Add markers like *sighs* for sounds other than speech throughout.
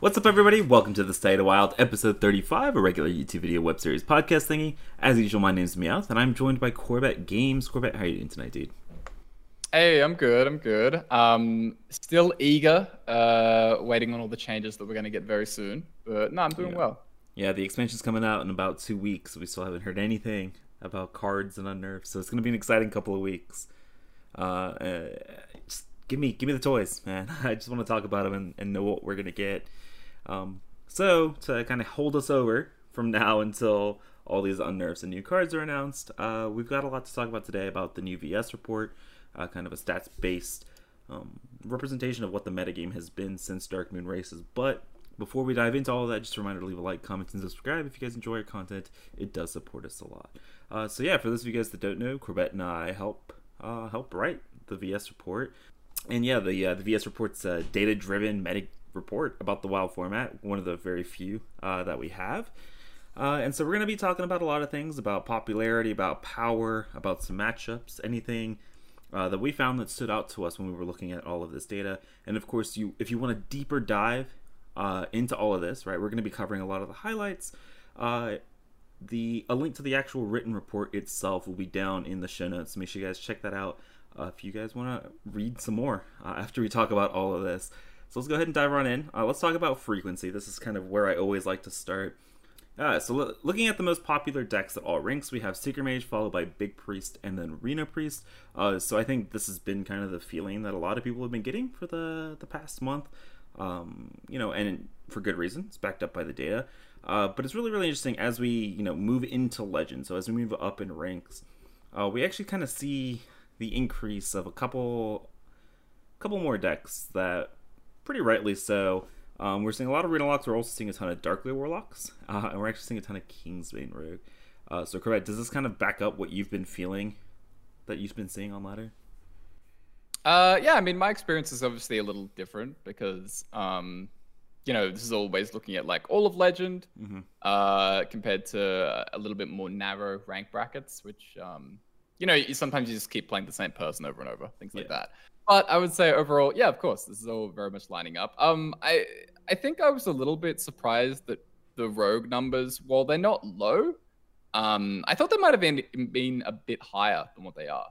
What's up, everybody? Welcome to the State of the Wild, episode 35, a regular YouTube video web series podcast thingy. As usual, my name's Meowth, and I'm joined by Corbett Games. Corbett, how are you doing tonight, dude? Hey, I'm good. I'm good. Um, still eager, uh, waiting on all the changes that we're going to get very soon. But no, I'm doing Yeah. well. Yeah, the expansion's coming out in about two weeks. We still haven't heard anything about cards and unnerfs, so it's going to be an exciting couple of weeks. Uh, uh, just give me, give me the toys, man. *laughs* I just want to talk about them and, and know what we're going to get. Um, so to kind of hold us over from now until all these unnerfs and new cards are announced, uh, we've got a lot to talk about today about the new VS report, uh, kind of a stats-based um, representation of what the metagame has been since Darkmoon Races. But before we dive into all of that, just a reminder to leave a like, comment, and subscribe if you guys enjoy our content. It does support us a lot. Uh, so yeah, for those of you guys that don't know, Corbett and I help uh, help write the VS report. And yeah, the uh, the VS report's a data-driven meta report about the Wild format, one of the very few uh, that we have. Uh, and so we're going to be talking about a lot of things about popularity, about power, about some matchups, anything uh, that we found that stood out to us when we were looking at all of this data. And of course, you if you want a deeper dive uh, into all of this, right, we're going to be covering a lot of the highlights. Uh, the a link to the actual written report itself will be down in the show notes. Make sure you guys check that out uh, if you guys want to read some more after we talk about all of this. So let's go ahead and dive on in. Uh, let's talk about frequency. This is kind of where I always like to start. Uh, so lo- looking at the most popular decks at all ranks, we have Secret Mage followed by Big Priest and then Reno Priest. Uh, so I think this has been kind of the feeling that a lot of people have been getting for the the past month. Um, you know, and for good reason. It's backed up by the data. Uh, but it's really really interesting as we you know move into Legend. So as we move up in ranks, uh, we actually kind of see the increase of a couple couple more decks that pretty rightly so. Um, we're seeing a lot of Reno Locks. We're also seeing a ton of Darkglare Warlocks, *laughs* uh, and we're actually seeing a ton of Kingsbane Rogue. Uh, so, Corbett. Does this kind of back up what you've been feeling that you've been seeing on ladder? Uh, yeah, I mean, my experience is obviously a little different because, um, you know, this is always looking at like all of Legend Mhm. uh, compared to a little bit more narrow rank brackets, which, um, you know, sometimes you just keep playing the same person over and over, things like Yeah. that. But I would say overall, yeah, of course, this is all very much lining up. Um, I I think I was a little bit surprised that the rogue numbers, while they're not low, um, I thought they might have been been a bit higher than what they are.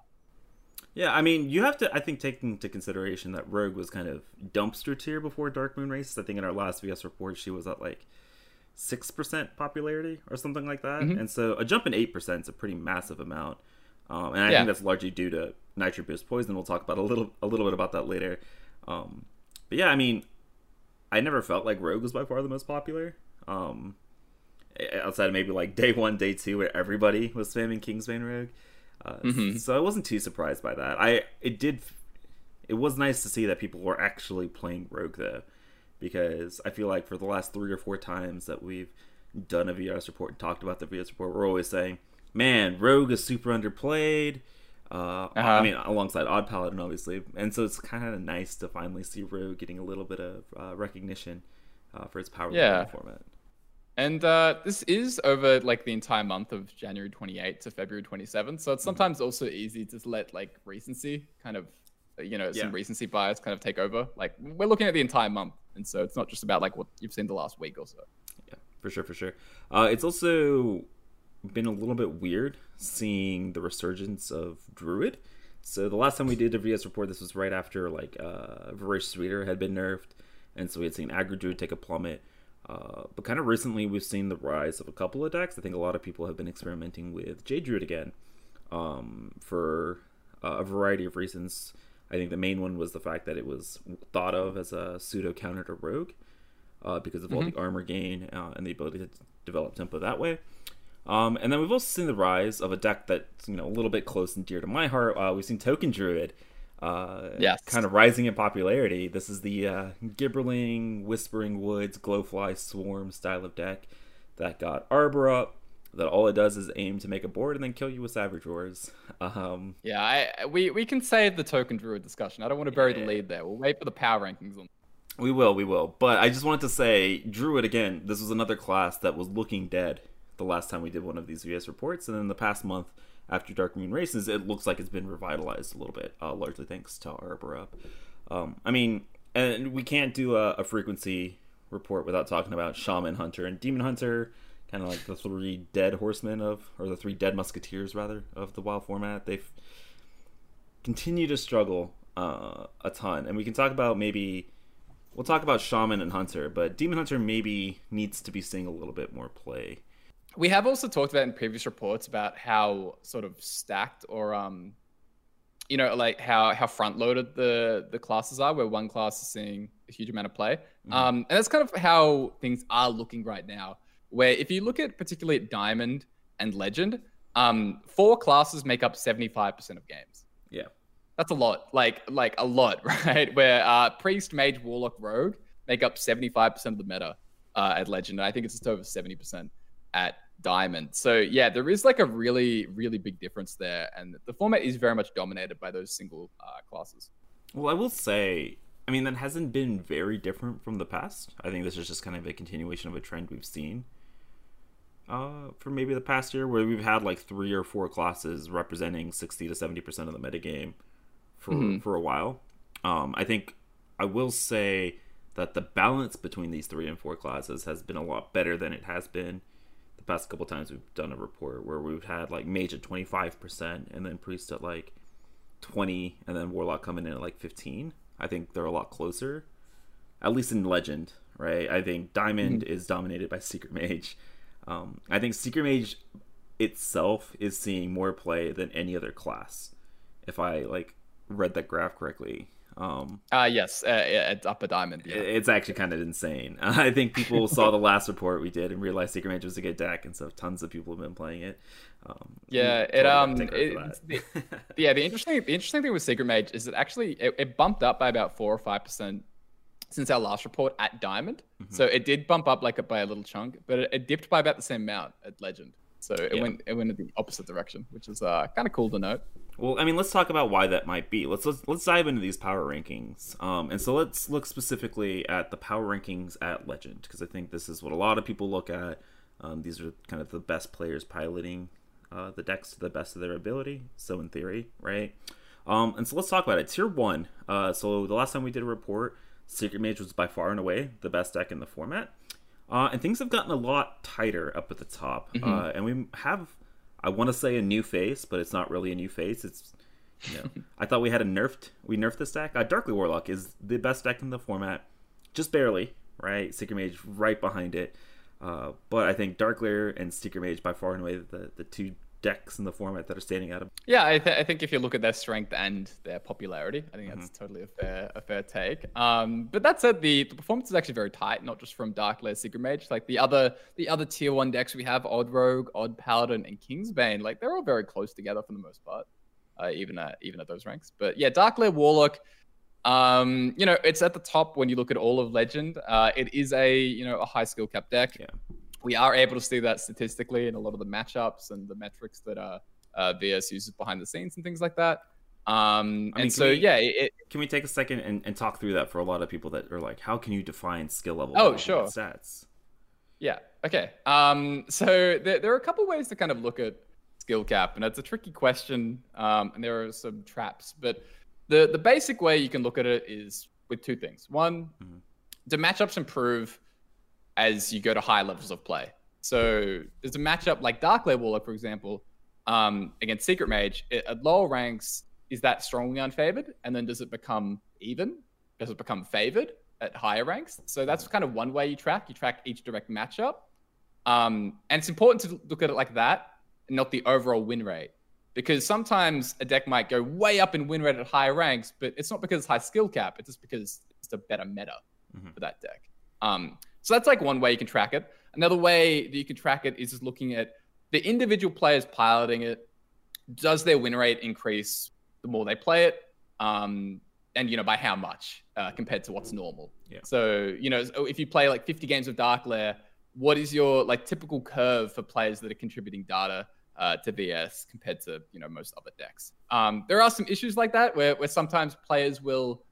Yeah, I mean, you have to, I think, take into consideration that Rogue was kind of dumpster tier before Darkmoon Races. I think in our last VS report, she was at like 6% popularity or something like that. Mhm. And so a jump in 8% is a pretty massive amount. Um, and I Yeah. think that's largely due to Nitro Boost Poison. We'll talk about a little a little bit about that later. Um, but yeah, I mean, I never felt like Rogue was by far the most popular. Um, outside of maybe like day one, day two, where everybody was spamming Kingsbane Rogue. Uh, Mhm. So I wasn't too surprised by that. I it did. It was nice to see that people were actually playing Rogue though, because I feel like for the last three or four times that we've done a VS report and talked about the VS report, we're always saying, "Man, Rogue is super underplayed." Uh, I Uh-huh. mean, alongside Odd Paladin, obviously, and so it's kind of nice to finally see Rogue getting a little bit of uh, recognition uh, for its power Yeah. format. And uh, this is over like the entire month of January 28th to February 27th. So it's Mm-hmm. sometimes also easy to let like recency kind of, you know, some Yeah. recency bias kind of take over. Like we're looking at the entire month. And so it's not just about like what you've seen the last week or so. Yeah, for sure, for sure. Uh, it's also been a little bit weird seeing the resurgence of Druid. So the last time we did a VS report, this was right after like uh, Voracious Reader had been nerfed, and so we had seen Aggro Druid take a plummet. Uh, but kind of recently, we've seen the rise of a couple of decks. I think a lot of people have been experimenting with Jade Druid again um, for uh, a variety of reasons. I think the main one was the fact that it was thought of as a pseudo counter to Rogue uh, because of all the armor gain uh, and the ability to develop tempo that way. Um, and then we've also seen the rise of a deck that's you know a little bit close and dear to my heart. Uh, we've seen Token Druid, uh, Yes. kind of rising in popularity. This is the uh, Gibberling, Whispering Woods, Glowfly Swarm style of deck that got Arbor up. That all it does is aim to make a board and then kill you with Savage Roars. *laughs* Um, Yeah, I we, we can save the token druid discussion. I don't want to bury Yeah. the lead there. We'll wait for the power rankings on. We will, we will. But I just wanted to say, Druid again. This was another class that was looking dead the last time we did one of these VS reports, and then the past month after Darkmoon Races, it looks like it's been revitalized a little bit, uh, largely thanks to Arbor Up. Um, I mean, and we can't do a, a frequency report without talking about Shaman Hunter and Demon Hunter, kind of like the three dead horsemen of, or the three dead musketeers rather of the Wild format. They've continued to struggle uh, a ton, and we can talk about maybe we'll talk about Shaman and Hunter, but Demon Hunter maybe needs to be seeing a little bit more play. We have also talked about in previous reports about how sort of stacked or um you know, like how how front loaded the the classes are, where one class is seeing a huge amount of play, mm-hmm. um, and that's kind of how things are looking right now. Where if you look at particularly at Diamond and Legend, um, four classes make up seventy five percent of games. Yeah, that's a lot. Like like a lot, *laughs* right? Where uh, Priest, Mage, Warlock, Rogue make up seventy five percent of the meta uh, at Legend. And I think it's just over seventy percent at diamond. So yeah, there is like a really, really big difference there, and the format is very much dominated by those single uh, classes. Well, I will say, I mean, that hasn't been very different from the past. I think this is just kind of a continuation of a trend we've seen uh, for maybe the past year, where we've had like three or four classes representing sixty to seventy percent of the metagame for mm-hmm. for a while. Um, I think I will say that the balance between these three and four classes has been a lot better than it has been past couple times we've done a report where we've had like mage at 25% and then priest at like 20 and then warlock coming in at like 15 i think they're a lot closer at least in legend right? I think diamond mm-hmm. is dominated by secret mage. Um, i think secret mage itself is seeing more play than any other class if i like read that graph correctly um, uh, yes, uh, it's up a diamond. Yeah. It's actually kind of insane. *laughs* I think people saw the last report we did and realized Secret Mage was a good deck, and so tons of people have been playing it. Um, yeah, it um, it, the, *laughs* yeah. The interesting, the interesting thing with Secret Mage is that actually it, it bumped up by about four or five percent since our last report at Diamond. Mm-hmm. So it did bump up like by a little chunk, but it, it, dipped by about the same amount at Legend. So it yeah. went it went in the opposite direction, which is uh, kind of cool to note. Well, I mean, let's talk about why that might be. Let's let's, let's dive into these power rankings. Um, and so let's look specifically at the power rankings at Legend because I think this is what a lot of people look at. Um, these are kind of the best players piloting uh, the decks to the best of their ability. So in theory, right? Um, and so let's talk about it. Tier one. Uh, so the last time we did a report, Secret Mage was by far and away the best deck in the format. Uh, and things have gotten a lot tighter up at the top. Mm-hmm. Uh, and we have I want to say a new face, but it's not really a new face. It's you know, *laughs* I thought we had a nerfed. We nerfed this deck. Uh, Darkglare Warlock is the best deck in the format, just barely. Right, Secret Mage right behind it. Uh, but I think Darkglare and Secret Mage by far and away the the two decks in the format that are standing out. Of- yeah, I, th- I think if you look at their strength and their popularity, I think that's mm-hmm. totally a fair a fair take. Um, but that said, the, the performance is actually very tight, not just from Darkglare Secret Mage. Like the other the other tier one decks we have, Odd Rogue, Odd Paladin, and Kingsbane, like they're all very close together for the most part, uh, even at even at those ranks. But yeah, Darkglare Warlock. Um, you know, it's at the top when you look at all of Legend. Uh, it is a you know a high skill cap deck. Yeah we are able to see that statistically in a lot of the matchups and the metrics that uh, uh, VS uses behind the scenes and things like that. Um, I mean, and so, we, yeah, it, can we take a second and, and, talk through that for a lot of people that are like, how can you define skill level? Oh, sure. Stats. Yeah. Okay. Um, so there, there are a couple ways to kind of look at skill cap, and it's a tricky question. Um, and there are some traps, but the the basic way you can look at it is with two things. One, mm-hmm. do matchups improve as you go to higher levels of play. So there's a matchup like Darkglare Warlock, for example, um, against Secret Mage. It, at lower ranks, is that strongly unfavored? And then does it become even? Does it become favored at higher ranks? So that's kind of one way you track. You track each direct matchup. Um, and it's important to look at it like that and not the overall win rate. Because sometimes a deck might go way up in win rate at higher ranks, but it's not because it's high skill cap. It's just because it's a better meta mm-hmm. for that deck. Um, so that's like one way you can track it. Another way that you can track it is just looking at the individual players piloting it. Does their win rate increase the more they play it? Um, and you know by how much uh, compared to what's normal. Yeah. So you know if you play like 50 games of Darkglare, what is your like typical curve for players that are contributing data uh, to VS compared to you know most other decks? Um, there are some issues like that where where sometimes players will,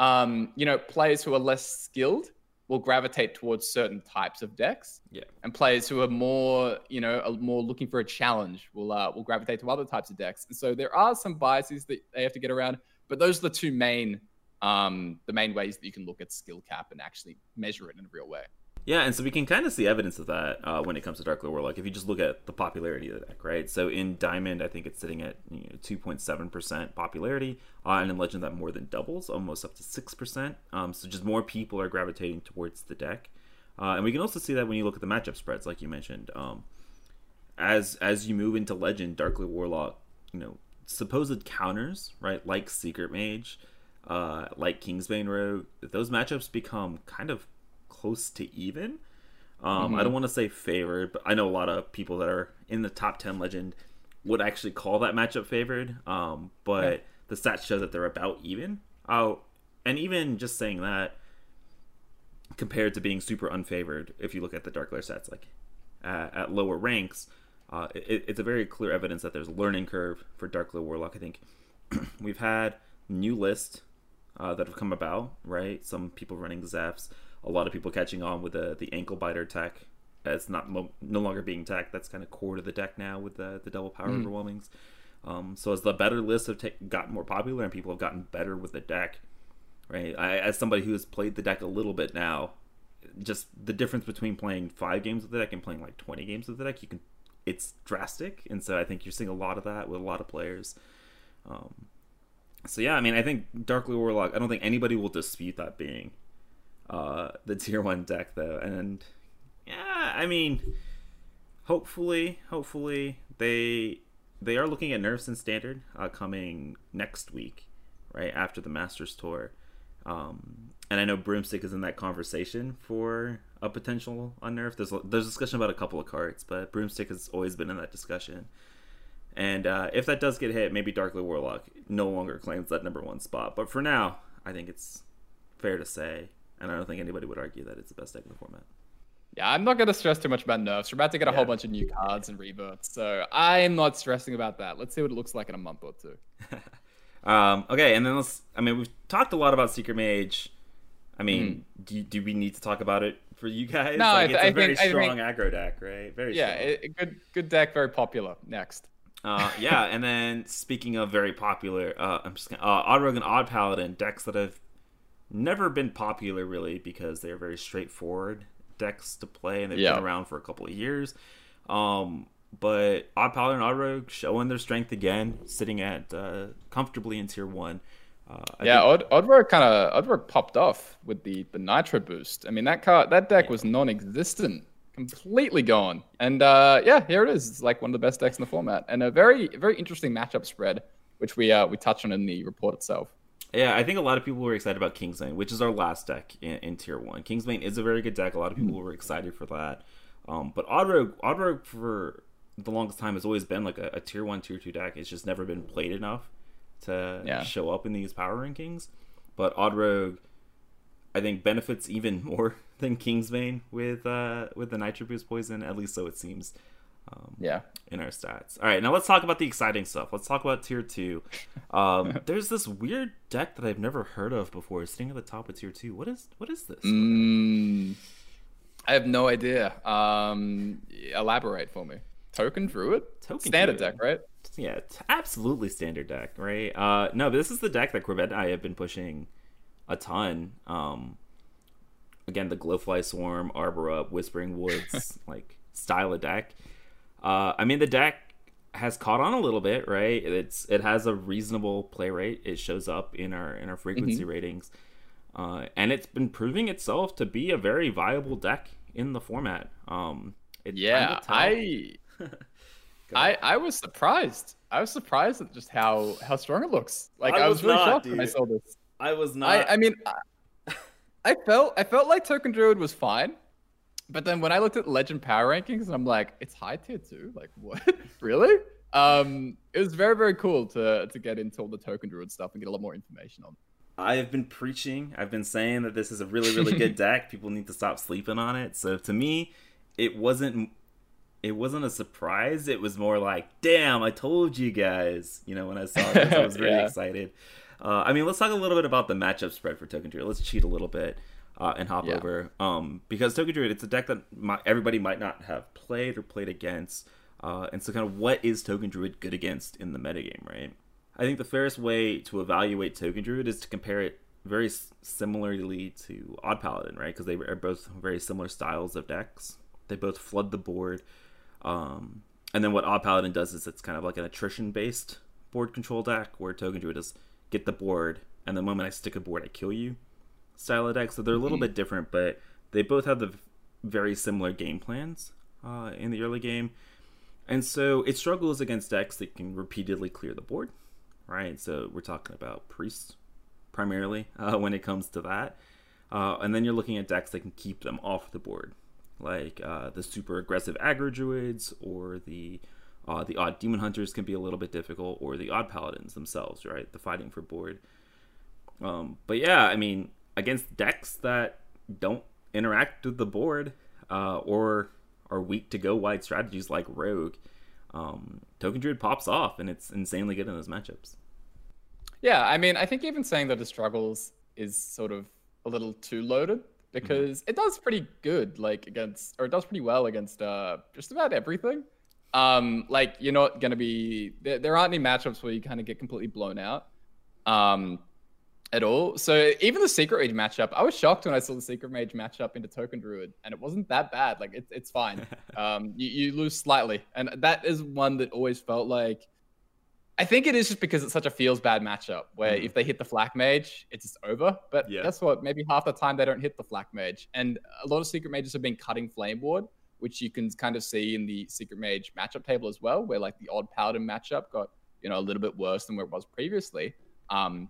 um, you know, players who are less skilled will gravitate towards certain types of decks. Yeah. And players who are more, you know, are more looking for a challenge will uh, will gravitate to other types of decks. And so there are some biases that they have to get around, but those are the two main um, the main ways that you can look at skill cap and actually measure it in a real way. Yeah, and so we can kind of see evidence of that uh, when it comes to Darkglare Warlock. If you just look at the popularity of the deck, right? So in Diamond, I think it's sitting at you know, 2.7% popularity, uh, and in Legend, that more than doubles, almost up to 6%. Um, so just more people are gravitating towards the deck. Uh, and we can also see that when you look at the matchup spreads, like you mentioned. Um, as as you move into Legend, Darkglare Warlock, you know, supposed counters, right, like Secret Mage, uh, like Kingsbane Rogue, those matchups become kind of close to even. Um, mm-hmm. I don't want to say favored, but I know a lot of people that are in the top 10 legend would actually call that matchup favored. Um, but yeah. the stats show that they're about even. Oh, and even just saying that compared to being super unfavored, if you look at the Darkglare stats, like uh, at lower ranks, uh, it, it's a very clear evidence that there's a learning curve for Darkglare Warlock. I think *clears throat* we've had new lists uh, that have come about, right? Some people running Zephrys a lot of people catching on with the the ankle biter tech as not mo- no longer being tech. That's kind of core to the deck now with the the double power mm. overwhelmings. Um, so as the better lists have t- gotten more popular and people have gotten better with the deck, right? I, as somebody who has played the deck a little bit now, just the difference between playing five games with the deck and playing like twenty games with the deck, you can it's drastic, and so I think you're seeing a lot of that with a lot of players. Um, so yeah, I mean, I think Darkglare Warlock. I don't think anybody will dispute that being uh, the *laughs* tier one deck though, and yeah, I mean, hopefully, hopefully they they are looking at nerfs in standard uh, coming next week, right after the Masters tour. Um, and I know Broomstick is in that conversation for a potential unnerf. There's there's discussion about a couple of cards, but Broomstick has always been in that discussion. And uh, if that does get hit, maybe Darkglare Warlock no longer claims that number one spot. But for now, I think it's fair to say and I don't think anybody would argue that it's the best deck in the format. Yeah, I'm not going to stress too much about nerfs. We're about to get a yeah. whole bunch of new cards and rebirths, so I'm not stressing about that. Let's see what it looks like in a month or two. *laughs* um, okay, and then let's. I mean, we've talked a lot about Secret Mage. I mean, mm. do, do we need to talk about it for you guys? No, like, it's I, a very think, strong think, aggro deck, right? Very strong. yeah, it, good good deck, very popular. Next. Uh, yeah, and then speaking of very popular, uh, I'm just gonna, uh, Odd Rogue and Odd Paladin decks that have never been popular really because they're very straightforward decks to play and they've yeah. been around for a couple of years. Um, but Odd Paladin and Odd Rogue showing their strength again, sitting at uh, comfortably in tier one. Uh, yeah, think... Odd, Odd Rogue kind of Odd Rogue popped off with the the Nitro boost. I mean that card that deck yeah. was non-existent, completely gone. And uh, yeah, here it is. It's like one of the best decks in the format, and a very very interesting matchup spread, which we uh, we touched on in the report itself. Yeah, I think a lot of people were excited about Kingsbane, which is our last deck in, in Tier One. Kingsbane is a very good deck. A lot of people mm-hmm. were excited for that. Um, but Odd Rogue, Odd Rogue for the longest time has always been like a, a Tier One, Tier Two deck. It's just never been played enough to yeah. show up in these power rankings. But Odd Rogue, I think, benefits even *laughs* more than Kingsbane with uh, with the Nitro Boost poison. At least so it seems. Um, yeah. In our stats. All right, now let's talk about the exciting stuff. Let's talk about tier two. Um, *laughs* there's this weird deck that I've never heard of before, sitting at the top of tier two. What is what is this? Mm, I have no idea. Um, elaborate for me. Token Druid. Token standard Druid. deck, right? Yeah, absolutely standard deck, right? Uh, no, but this is the deck that Corbett and I have been pushing a ton. Um, again, the Glowfly Swarm, Arbor Up, Whispering Woods, *laughs* like style of deck. Uh, I mean, the deck has caught on a little bit, right? It's it has a reasonable play rate. It shows up in our in our frequency mm-hmm. ratings, uh, and it's been proving itself to be a very viable deck in the format. Um, yeah, I, *laughs* I I was surprised. I was surprised at just how how strong it looks. Like I, I was, was, really not, shocked dude. when I saw this. I was not. I, I mean, I, *laughs* I felt I felt like Token Druid was fine. But then when I looked at Legend Power Rankings, and I'm like, it's high tier two. Like what? *laughs* really? Um, it was very very cool to to get into all the token druid stuff and get a lot more information on. I have been preaching. I've been saying that this is a really really good *laughs* deck. People need to stop sleeping on it. So to me, it wasn't it wasn't a surprise. It was more like, damn, I told you guys. You know, when I saw this, I was *laughs* really yeah. excited. Uh, I mean, let's talk a little bit about the matchup spread for Token Druid. Let's cheat a little bit uh, and hop yeah. over. Um, because Token Druid, it's a deck that my, everybody might not have played or played against. Uh, and so, kind of, what is Token Druid good against in the metagame, right? I think the fairest way to evaluate Token Druid is to compare it very similarly to Odd Paladin, right? Because they are both very similar styles of decks. They both flood the board. Um, and then what Odd Paladin does is it's kind of like an attrition based board control deck where Token Druid is get the board, and the moment I stick a board, I kill you style of deck. So they're a little mm-hmm. bit different, but they both have the very similar game plans uh, in the early game. And so it struggles against decks that can repeatedly clear the board, right? So we're talking about priests primarily *laughs* uh, when it comes to that. Uh, and then you're looking at decks that can keep them off the board, like uh, the super aggressive aggro druids or the uh, the odd demon hunters can be a little bit difficult, or the odd paladins themselves, right? The fighting for board. Um, but yeah, I mean, against decks that don't interact with the board uh, or are weak to go wide strategies like Rogue, um, Token Druid pops off and it's insanely good in those matchups. Yeah, I mean, I think even saying that it struggles is sort of a little too loaded because mm-hmm. it does pretty good, like against, or it does pretty well against uh, just about everything. Um, like you're not gonna be there, there aren't any matchups where you kind of get completely blown out. Um, at all. So even the Secret Mage matchup, I was shocked when I saw the Secret Mage matchup into Token Druid, and it wasn't that bad. Like it, it's fine. *laughs* um, you, you lose slightly, and that is one that always felt like. I think it is just because it's such a feels bad matchup where mm. if they hit the Flak Mage, it's just over. But yeah. guess what? Maybe half the time they don't hit the Flak Mage, and a lot of Secret Mages have been cutting Flame Ward, which you can kind of see in the Secret Mage matchup table as well, where like the odd Paladin matchup got you know a little bit worse than where it was previously. Um,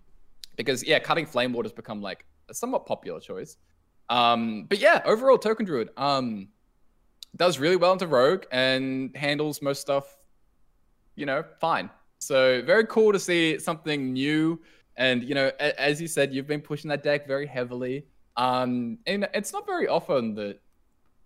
because yeah, cutting flame ward has become like a somewhat popular choice. Um, but yeah, overall, Token Druid um, does really well into Rogue and handles most stuff, you know, fine. So very cool to see something new. And you know, a- as you said, you've been pushing that deck very heavily. Um, and it's not very often that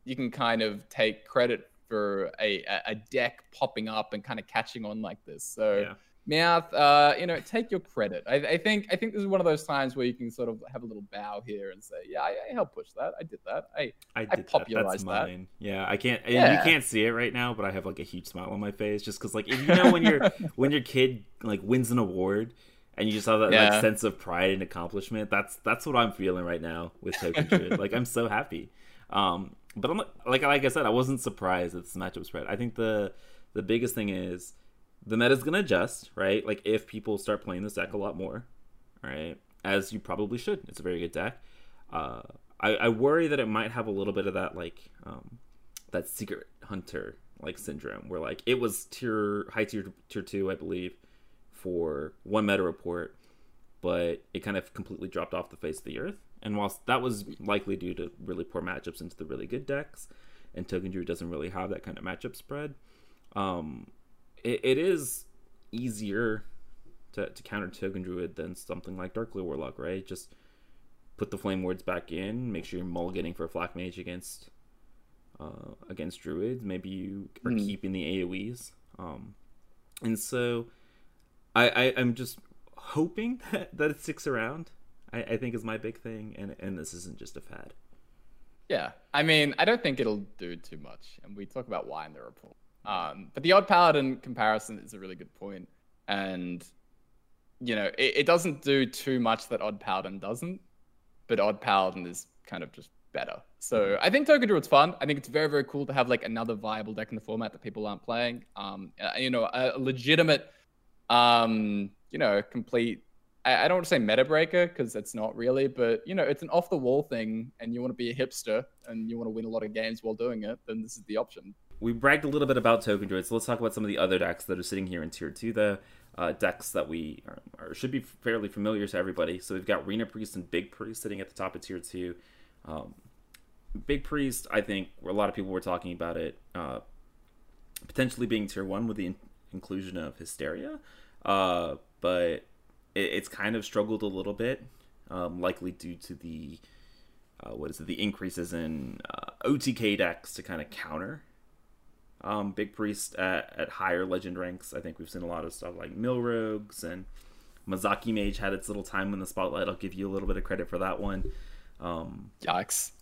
you can kind of take credit for a, a deck popping up and kind of catching on like this. So yeah. Meowth, uh, you know, take your credit. I, I, think I think this is one of those times where you can sort of have a little bow here and say, "Yeah, I, I helped push that. I did that. I I, did I popularized that. That's that. Yeah, I can't. Yeah. You can't see it right now, but I have like a huge smile on my face just because, like, you know, when your *laughs* when your kid like wins an award and you just have that yeah. like sense of pride and accomplishment. That's that's what I'm feeling right now with Token *laughs* Druid. like, I'm so happy. Um, but I'm like like I said, I wasn't surprised that this matchup spread. I think the the biggest thing is the meta's gonna adjust, right? Like if people start playing this deck a lot more, right? As you probably should. It's a very good deck. Uh, I, I worry that it might have a little bit of that like um, that secret hunter like syndrome where like it was tier high tier tier two, I believe, for one meta report, but it kind of completely dropped off the face of the earth. And whilst that was likely due to really poor matchups into the really good decks, and Token Druid doesn't really have that kind of matchup spread, um, it, it is easier to, to counter Token Druid than something like Darkglare Warlock, right? Just put the Flame Wards back in, make sure you're mulliganing for a Flak Mage against uh, against Druids. Maybe you are mm. keeping the AoEs. Um, and so I, I, I'm just hoping *laughs* that, that it sticks around. I, I think is my big thing, and and this isn't just a fad. Yeah, I mean, I don't think it'll do too much, and we talk about why in the report. Um, but the Odd Paladin comparison is a really good point, and you know it, it doesn't do too much that Odd Paladin doesn't, but Odd Paladin is kind of just better. So mm-hmm. I think Token Druid's fun. I think it's very very cool to have like another viable deck in the format that people aren't playing. Um, uh, you know, a legitimate, um, you know, complete. I, I don't want to say meta breaker because it's not really, but you know, it's an off the wall thing, and you want to be a hipster and you want to win a lot of games while doing it, then this is the option we bragged a little bit about Token Druid, so let's talk about some of the other decks that are sitting here in Tier 2, the uh, decks that we are, are, should be fairly familiar to everybody. So we've got Reno Priest and Big Priest sitting at the top of Tier 2. Um, Big Priest, I think, a lot of people were talking about it uh, potentially being Tier 1 with the in- inclusion of Hysteria, uh, but it, it's kind of struggled a little bit, um, likely due to the. Uh, what is it? The increases in uh, OTK decks to kind of counter um, Big Priest at, at higher legend ranks. I think we've seen a lot of stuff like Mill Rogues and Mozaki Mage had its little time in the spotlight. I'll give you a little bit of credit for that one. Um, Yikes.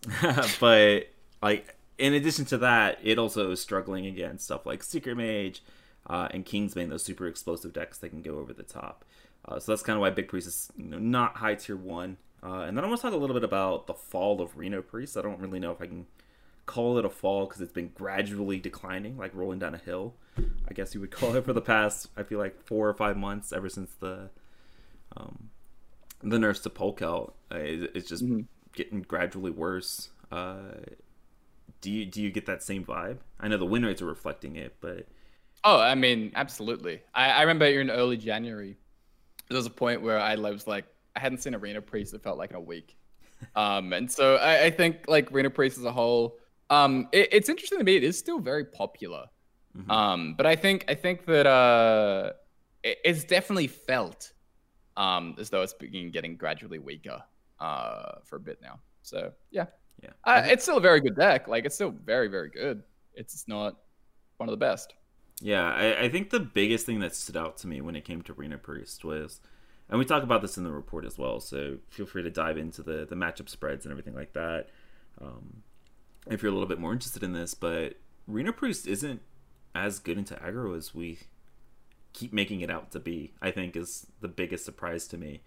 *laughs* but like in addition to that, it also is struggling against stuff like Secret Mage uh, and Kingsbane, those super explosive decks that can go over the top. Uh, so that's kind of why Big Priest is you know, not high tier one. Uh, and then I want to talk a little bit about the fall of Reno Priest. I don't really know if I can call it a fall because it's been gradually declining, like rolling down a hill. I guess you would call it for the past, I feel like four or five months, ever since the um, the nerfs to Polk out. Uh, it's just mm-hmm. getting gradually worse. Uh, do you do you get that same vibe? I know the win rates are reflecting it, but oh, I mean, absolutely. I, I remember in early January, there was a point where I was like, I hadn't seen Reno Priest. It felt like in a week. *laughs* Um, and so I, I think like Reno Priest as a whole, um, it, it's interesting to me. It is still very popular. Mm-hmm. Um, but I think I think that uh, it, it's definitely felt um, as though it's beginning getting gradually weaker uh, for a bit now. So yeah, yeah, uh, it's still a very good deck. Like it's still very very good. It's not one of the best. Yeah, I, I think the biggest thing that stood out to me when it came to Reno Priest was and we talk about this in the report as well. So feel free to dive into the the matchup spreads and everything like that, um, if you're a little bit more interested in this. But Reno Priest isn't as good into aggro as we keep making it out to be. I think is the biggest surprise to me.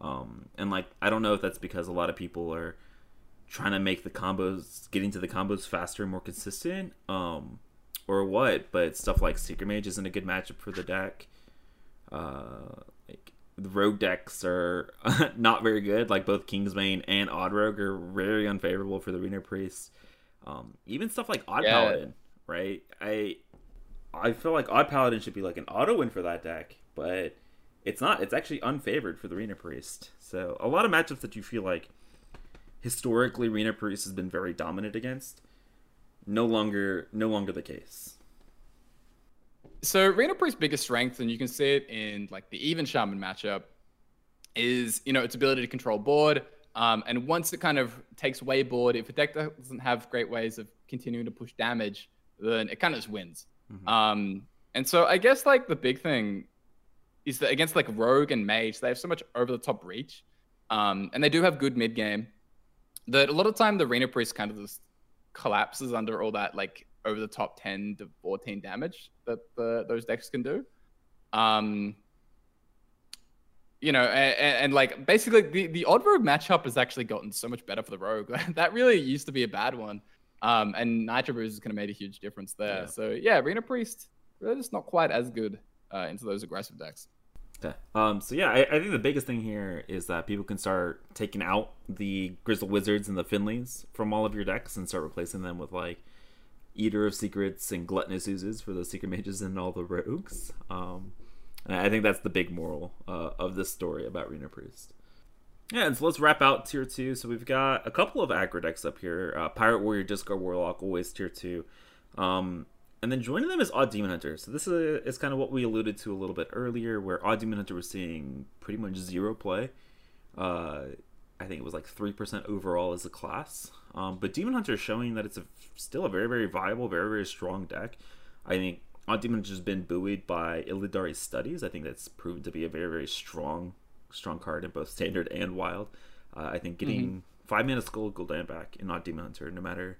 Um, and like I don't know if that's because a lot of people are trying to make the combos, getting to the combos faster and more consistent, um, or what. But stuff like Secret Mage isn't a good matchup for the deck. Uh, like the rogue decks are *laughs* not very good. Like both Kingsbane and Odd Rogue are very unfavorable for the Reno Priest. Um, even stuff like Odd yeah. Paladin, right? I I feel like Odd Paladin should be like an auto win for that deck, but it's not. It's actually unfavored for the Reno Priest. So a lot of matchups that you feel like historically Reno Priest has been very dominant against, no longer no longer the case. So Reno Priest's biggest strength, and you can see it in like the even shaman matchup, is you know its ability to control board. Um, and once it kind of takes away board, if a deck doesn't have great ways of continuing to push damage, then it kind of just wins. Mm-hmm. Um, and so I guess like the big thing is that against like Rogue and Mage, they have so much over the top reach. Um, and they do have good mid game. That a lot of time the Reno Priest kind of just collapses under all that like over the top 10 to 14 damage that the, those decks can do. Um, you know, and, and, like basically the, the odd rogue matchup has actually gotten so much better for the rogue. *laughs* that really used to be a bad one. Um, and Nitro Boost is going to make a huge difference there. Yeah. So yeah, Reno Priest really just not quite as good uh, into those aggressive decks. Okay. Um, so yeah, I, I, think the biggest thing here is that people can start taking out the Grizzle Wizards and the Finleys from all of your decks and start replacing them with like Eater of Secrets and Gluttonous Oozes for the Secret Mages and all the Rogues. Um, I think that's the big moral uh, of this story about Reno Priest. Yeah, and so let's wrap out tier two. So we've got a couple of aggro decks up here: uh, Pirate Warrior, Discard Warlock, always tier two, um, and then joining them is Odd Demon Hunter. So this is, is kind of what we alluded to a little bit earlier, where Odd Demon Hunter was seeing pretty much zero play. Uh, I think it was like three percent overall as a class. Um, but Demon Hunter is showing that it's a, still a very very viable, very very strong deck. I think Odd Demon Hunter has been buoyed by Illidari's studies. I think that's proven to be a very very strong strong card in both standard and wild. Uh, I think getting mm-hmm. five mana Skull Gul'dan back in Odd Demon Hunter, no matter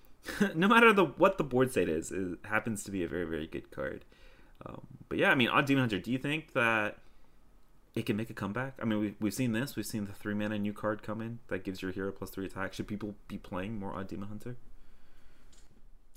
*laughs* no matter the what the board state is, it happens to be a very very good card. Um, but yeah, I mean, Odd Demon Hunter. Do you think that it can make a comeback? I mean, we've we've seen this. We've seen the three mana new card come in that gives your hero plus three attack. Should people be playing more Odd Demon Hunter?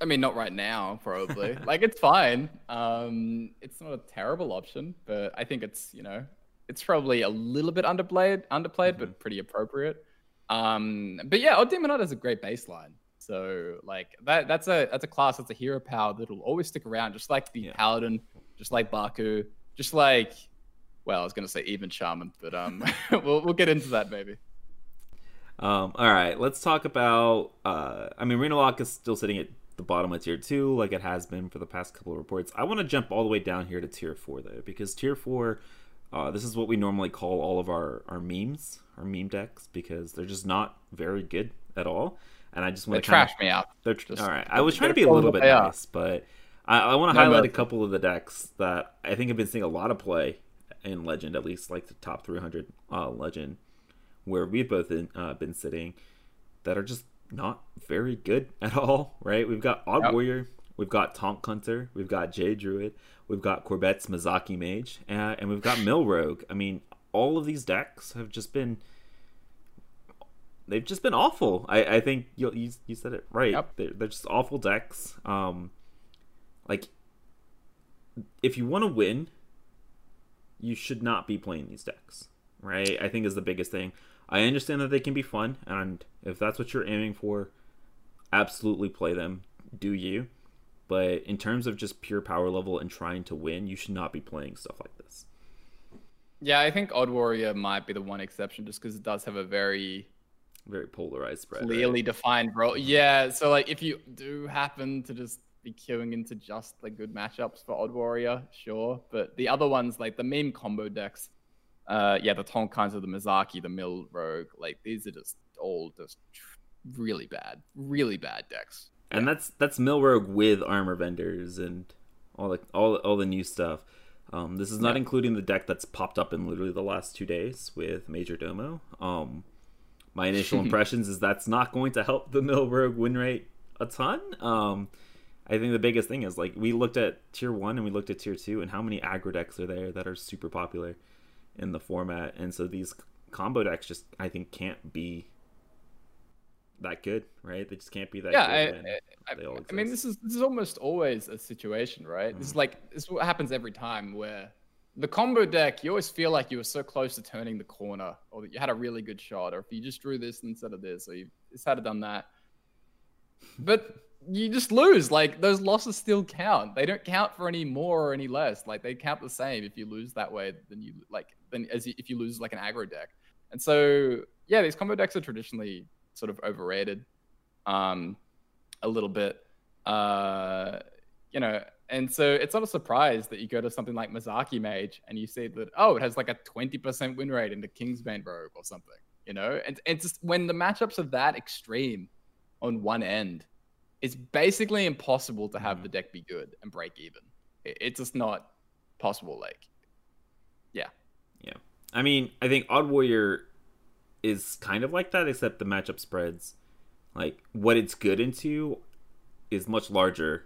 I mean, not right now, probably. *laughs* like, it's fine. Um, it's not a terrible option, but I think it's you know, it's probably a little bit underplayed, underplayed, mm-hmm. but pretty appropriate. Um, but yeah, Odd Demon Hunter is a great baseline. So like that that's a that's a class that's a hero power that'll always stick around, just like the yeah. Paladin, just like Baku, just like well, I was gonna say even Shaman, but um *laughs* *laughs* we'll we'll get into that maybe. Um, all right, let's talk about uh I mean Reno Lock is still sitting at the bottom of tier two, like it has been for the past couple of reports. I want to jump all the way down here to tier four though, because tier four uh, this is what we normally call all of our, our memes, our meme decks, because they're just not very good at all and I just want to trash me out. They're just, all right. I was trying to be a little bit nice, but I, I want to no, highlight no. a couple of the decks that I think have been seeing a lot of play in Legend, at least like the top 300 uh, Legend, where we've both in, uh, been sitting, that are just not very good *laughs* at all. Right? We've got Odd yep. Warrior, we've got Tonk Hunter, we've got Jade Druid, we've got Corbett's Mozaki Mage, uh, and we've got Mill Rogue. I mean, all of these decks have just been they've just been awful. I, I think you, you you said it right. Yep. They're, they're just awful decks. Um, like if you want to win, you should not be playing these decks, right? I think is the biggest thing. I understand that they can be fun, and if that's what you're aiming for, absolutely play them. Do you? But in terms of just pure power level and trying to win, you should not be playing stuff like this. Yeah, I think Odd Warrior might be the one exception just because it does have a very very polarized spread. clearly right? defined role. Yeah, so like if you do happen to just be queuing into just the good matchups for Odd Warrior, sure. But the other ones, like the meme combo decks, uh, yeah, the Tonkins of the Mozaki, the Mill Rogue, like these are just all just really bad, really bad decks. and that's that's Mill Rogue with armor vendors and all the all all the new stuff. Um, this is not Yeah. including the deck that's popped up in literally the last two days with Major Domo. Um, my initial *laughs* impressions is that's not going to help the Mill Rogue win rate a ton. Um, I think the biggest thing is like we looked at tier one and we looked at tier two, and how many aggro decks are there that are super popular in the format, and so these combo decks just I think can't be that good, right? They just can't be that yeah, good. I, I, I mean, this is this is almost always a situation, right? This is mm-hmm. like this is what happens every time where the combo deck, you always feel like you were so close to turning the corner, or that you had a really good shot, or if you just drew this instead of this, or you just had done that. But you just lose. Like those losses still count. They don't count for any more or any less. Like they count the same if you lose that way than you like than as if you lose like an aggro deck. And so yeah, these combo decks are traditionally sort of overrated, um, a little bit. Uh, you know, and so it's not a surprise that you go to something like Mozaki Mage and you see that oh, it has like a twenty percent win rate in into Kingsbane Rogue or something. You know, and and just when the matchups are that extreme on one end, it's basically impossible to have the deck be good and break even. It- It's just not possible. Like, yeah, Yeah. I mean, I think Odd Warrior is kind of like that, except the matchup spreads. Like, what it's good into is much larger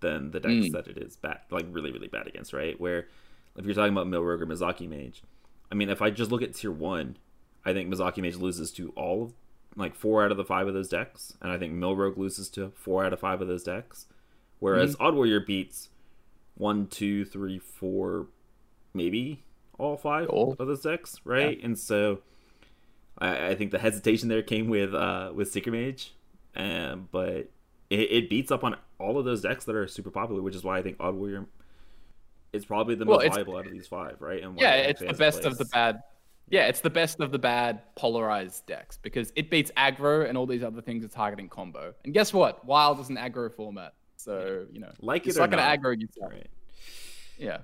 than the decks Mm. that it is bad, like really, really bad against, right? Where if you're talking about Milrogue or Mozaki Mage, I mean, if I just look at tier one, I think Mozaki Mage loses to all of, like, four out of the five of those decks, and I think Milrogue loses to four out of five of those decks. Whereas Odd Warrior beats one, two, three, four, maybe all five All. of those decks, right? And so I, I think the hesitation there came with uh with Secret Mage, um, but it, it beats up on all of those decks that are super popular, which is why I think Odd Warrior is probably the Well, most viable out of these five, right? And yeah, it's the best play of the bad. Yeah, it's the best of the bad polarized decks because it beats aggro and all these other things are targeting combo. And guess what? Wild is an aggro format, so you know, Like it's not going to aggro yourself. right? Yeah.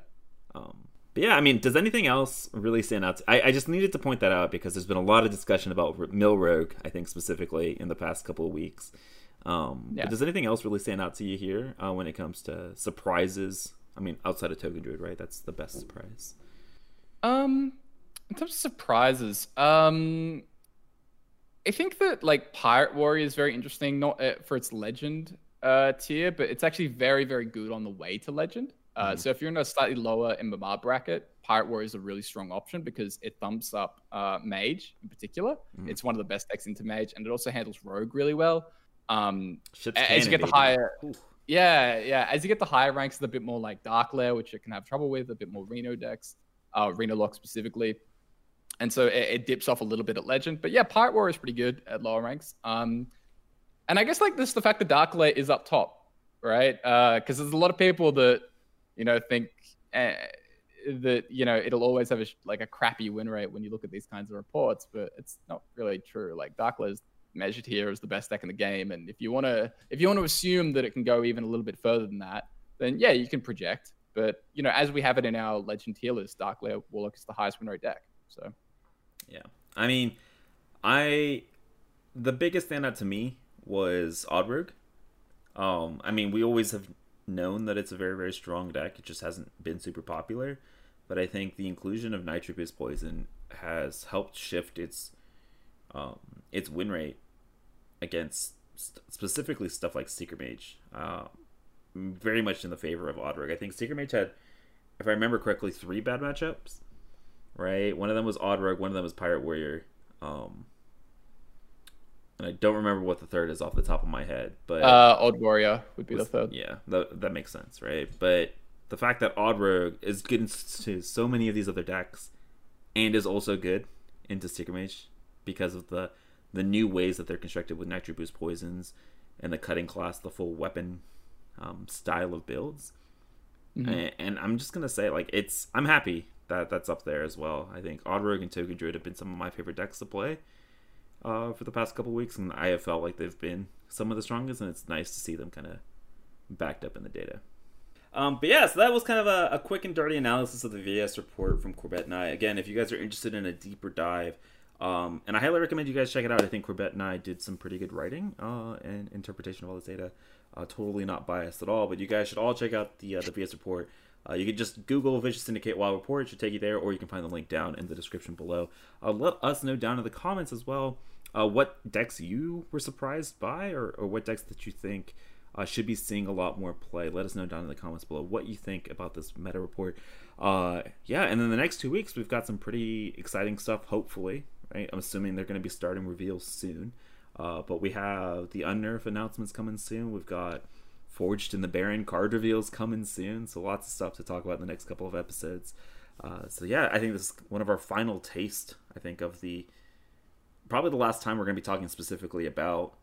Um, but yeah, I mean, does anything else really stand out? To, I, I just needed to point that out because there's been a lot of discussion about Milrogue, I think specifically in the past couple of weeks. Um, Yeah. Does anything else really stand out to you here uh, when it comes to surprises? I mean, outside of Token Druid, right? That's the best surprise. Um, in terms of surprises, um, I think that like Pirate Warrior is very interesting, not uh, for its legend uh tier, but it's actually very very good on the way to legend. Uh, so if you're in a slightly lower MMR bracket, Pirate Warrior is a really strong option because it thumps up uh, Mage in particular. It's one of the best decks into Mage, and it also handles Rogue really well. Um, as you get the higher- Ooh. yeah, yeah. As you get the higher ranks, it's a bit more like Darkglare, which it can have trouble with, a bit more Reno decks, uh, Reno Lock specifically. And so it, it dips off a little bit at Legend. But yeah, Pirate War is pretty good at lower ranks. Um, and I guess like this, the fact that Darkglare is up top, right? Because there's a lot of people that, you know, think uh, that, you know, it'll always have a, like a crappy win rate when you look at these kinds of reports, but it's not really true. Like Darkglare is measured here as the best deck in the game. And if you want to, if you want to assume that it can go even a little bit further than that, then yeah, you can project. But you know, as we have it in our legend tier list, Darkglare Warlock is the highest win rate deck. So Yeah. I mean, I the biggest standout to me was Oddrogue. Um, I mean, we always have known that it's a very, very strong deck. It just hasn't been super popular. But I think the inclusion of Nitrous Poison has helped shift its um, its win rate against st- specifically stuff like Secret Mage. Uh, very much in the favor of Oddrogue. I think Secret Mage had, if I remember correctly, three bad matchups right? One of them was Odd Rogue, one of them was Pirate Warrior. Um, and I don't remember what the third is off the top of my head. But uh, Odd Warrior would be was- the third. Yeah, that that makes sense, right? But the fact that Odd Rogue is good into so many of these other decks, and is also good into Secret Mage because of the the new ways that they're constructed with Nitro Boost poisons and the cutting class, the full weapon um, style of builds. Mm-hmm. And, and I'm just gonna say, like, it's I'm happy that that's up there as well. I think Odd Rogue and Token Druid have been some of my favorite decks to play uh, for the past couple weeks, and I have felt like they've been some of the strongest, and it's nice to see them kind of backed up in the data. Um, but yeah, so that was kind of a, a quick and dirty analysis of the VS report from Corbett and I. Again, if you guys are interested in a deeper dive, um, and I highly recommend you guys check it out. I think Corbett and I did some pretty good writing uh, and interpretation of all this data. Uh, totally not biased at all, but you guys should all check out the uh, the VS report. Uh, you can just Google Vicious Syndicate Wild Report; it should take you there, or you can find the link down in the description below. Uh, let us know down in the comments as well uh, what decks you were surprised by, or, or what decks that you think uh, should be seeing a lot more play. Let us know down in the comments below what you think about this meta report. Uh, yeah, and then the next two weeks we've got some pretty exciting stuff. Hopefully, right? I'm assuming they're going to be starting reveals soon. Uh, but we have the Unnerf announcements coming soon. We've got Forged in the Barrens card reveals coming soon. So lots of stuff to talk about in the next couple of episodes. Uh, so yeah, I think this is one of our final taste. I think of the probably the last time we're going to be talking specifically about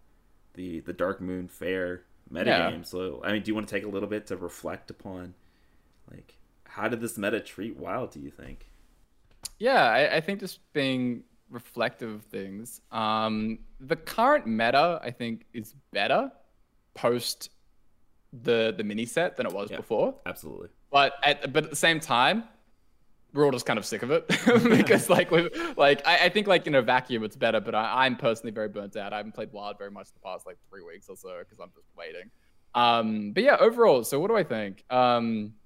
the the Darkmoon Faire metagame. Yeah. So I mean, do you want to take a little bit to reflect upon like how did this meta treat Wild? Do you think? Yeah, I, I think just being reflective of things. Um, the current meta, I think, is better post the the mini set than it was Yeah. before. Absolutely. But at but at the same time, we're all just kind of sick of it *laughs* because *laughs* like with like I, I think like in a vacuum it's better, but I, I'm personally very burnt out. I haven't played Wild very much the past like three weeks or so because I'm just waiting. Um, but yeah, overall, so what do I think? Um, *sighs*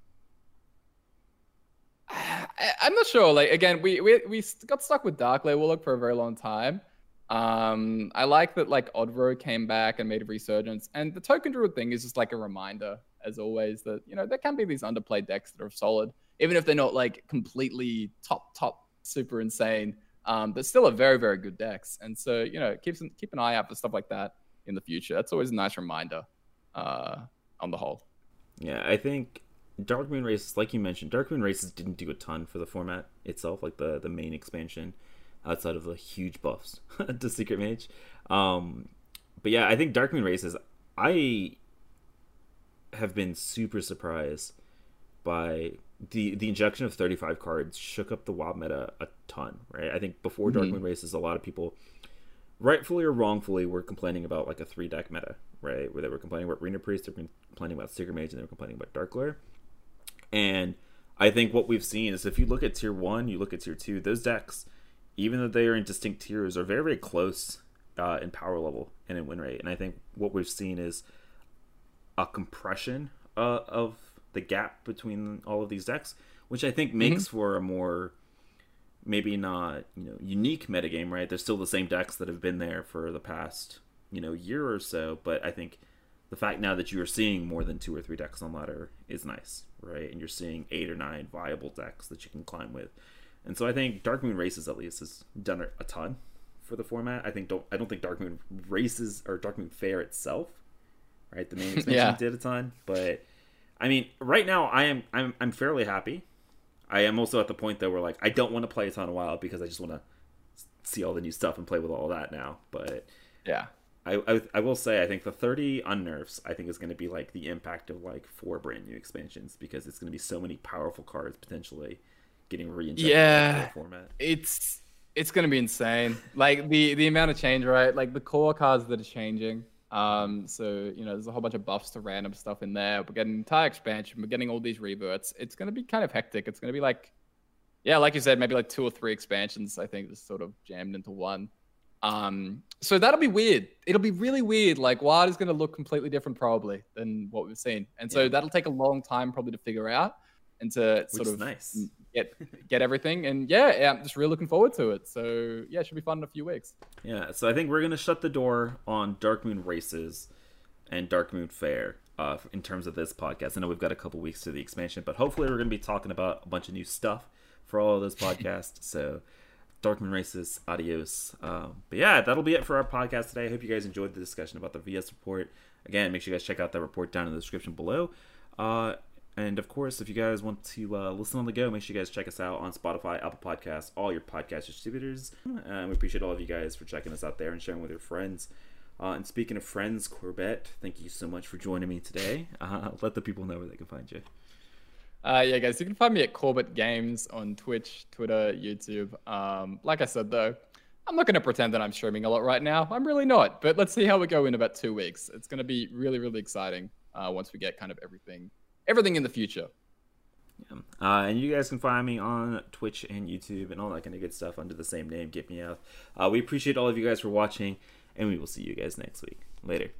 I, I'm not sure. Like again, we we we got stuck with Darkglare Warlock for a very long time. Um, I like that like Odd Rogue came back and made a resurgence, and the Token Druid thing is just like a reminder, as always, that you know there can be these underplayed decks that are solid, even if they're not like completely top top super insane. Um, but still a very very good decks, and so you know keep some, keep an eye out for stuff like that in the future. That's always a nice reminder, uh, on the whole. Yeah, I think Darkmoon Races, like you mentioned, Darkmoon Races didn't do a ton for the format itself, like the the main expansion, outside of the huge buffs *laughs* to Secret Mage. Um, but yeah, I think Darkmoon Races, I have been super surprised by the the injection of 35 cards shook up the WoW meta a ton, right? I think before Dark Mhm. Moon Races, a lot of people rightfully or wrongfully were complaining about like a three deck meta, right? Where they were complaining about Reno Priest, they were complaining about Secret Mage, and they were complaining about Darkglare. And I think what we've seen is if you look at tier one, you look at tier two, those decks, even though they are in distinct tiers, are very, very close uh, in power level and in win rate. And I think what we've seen is a compression uh, of the gap between all of these decks, which I think makes for a more maybe not you know unique metagame. Right? They're still the same decks that have been there for the past you know year or so, but I think the fact now that you are seeing more than two or three decks on ladder is nice, right? And you're seeing eight or nine viable decks that you can climb with. And so I think Darkmoon Races at least has done a- ton for the format. I think don't I don't think Darkmoon Races or Darkmoon Faire itself, right? The main *laughs* expansion Yeah. did a ton, but I mean, right now I am I'm I'm fairly happy. I am also at the point though where like I don't want to play a ton of WoW because I just want to see all the new stuff and play with all that now. But Yeah. I, I, I will say I think the 30 unnerfs I think is going to be like the impact of like four brand new expansions because it's going to be so many powerful cards potentially getting reinjected Yeah. format. it's it's gonna be insane. Like the the amount of change, right? Like the core cards that are changing. Um, so you know, there's a whole bunch of buffs to random stuff in there. We're getting entire expansion. We're getting all these reverts. It's gonna be kind of hectic. It's gonna be like, yeah, like you said, maybe like two or three expansions. I think just sort of jammed into one. Um, so that'll be weird. It'll be really weird. Like Wild is gonna look completely different probably than what we've seen, and so Yeah. that'll take a long time probably to figure out and to sort of nice. get *laughs* get everything. And yeah, yeah, I'm just really looking forward to it. So yeah, it should be fun in a few weeks. Yeah, so I think we're gonna shut the door on Darkmoon races and Darkmoon Faire uh, in terms of this podcast. I know we've got a couple weeks to the expansion, but hopefully we're gonna be talking about a bunch of new stuff for all of those *laughs* podcasts. so Darkmoon Races, adios. Um, but yeah, that'll be it for our podcast today. I hope you guys enjoyed the discussion about the VS report. Again, make sure you guys check out that report down in the description below. Uh, and of course, if you guys want to uh, listen on the go, make sure you guys check us out on Spotify, Apple Podcasts, all your podcast distributors. And we appreciate all of you guys for checking us out there and sharing with your friends. Uh, and speaking of friends, Corbett, thank you so much for joining me today. *laughs* Uh, let the people know where they can find you. Uh, yeah, guys, you can find me at Corbett Games on Twitch, Twitter, YouTube. Um, like I said, though, I'm not going to pretend that I'm streaming a lot right now. I'm really not. But let's see how we go in about two weeks. It's going to be really, really exciting uh, once we get kind of everything, everything in the future. Yeah. Uh, and you guys can find me on Twitch and YouTube and all that kind of good stuff under the same name, GetMeowth. Uh, we appreciate all of you guys for watching, and we will see you guys next week. Later.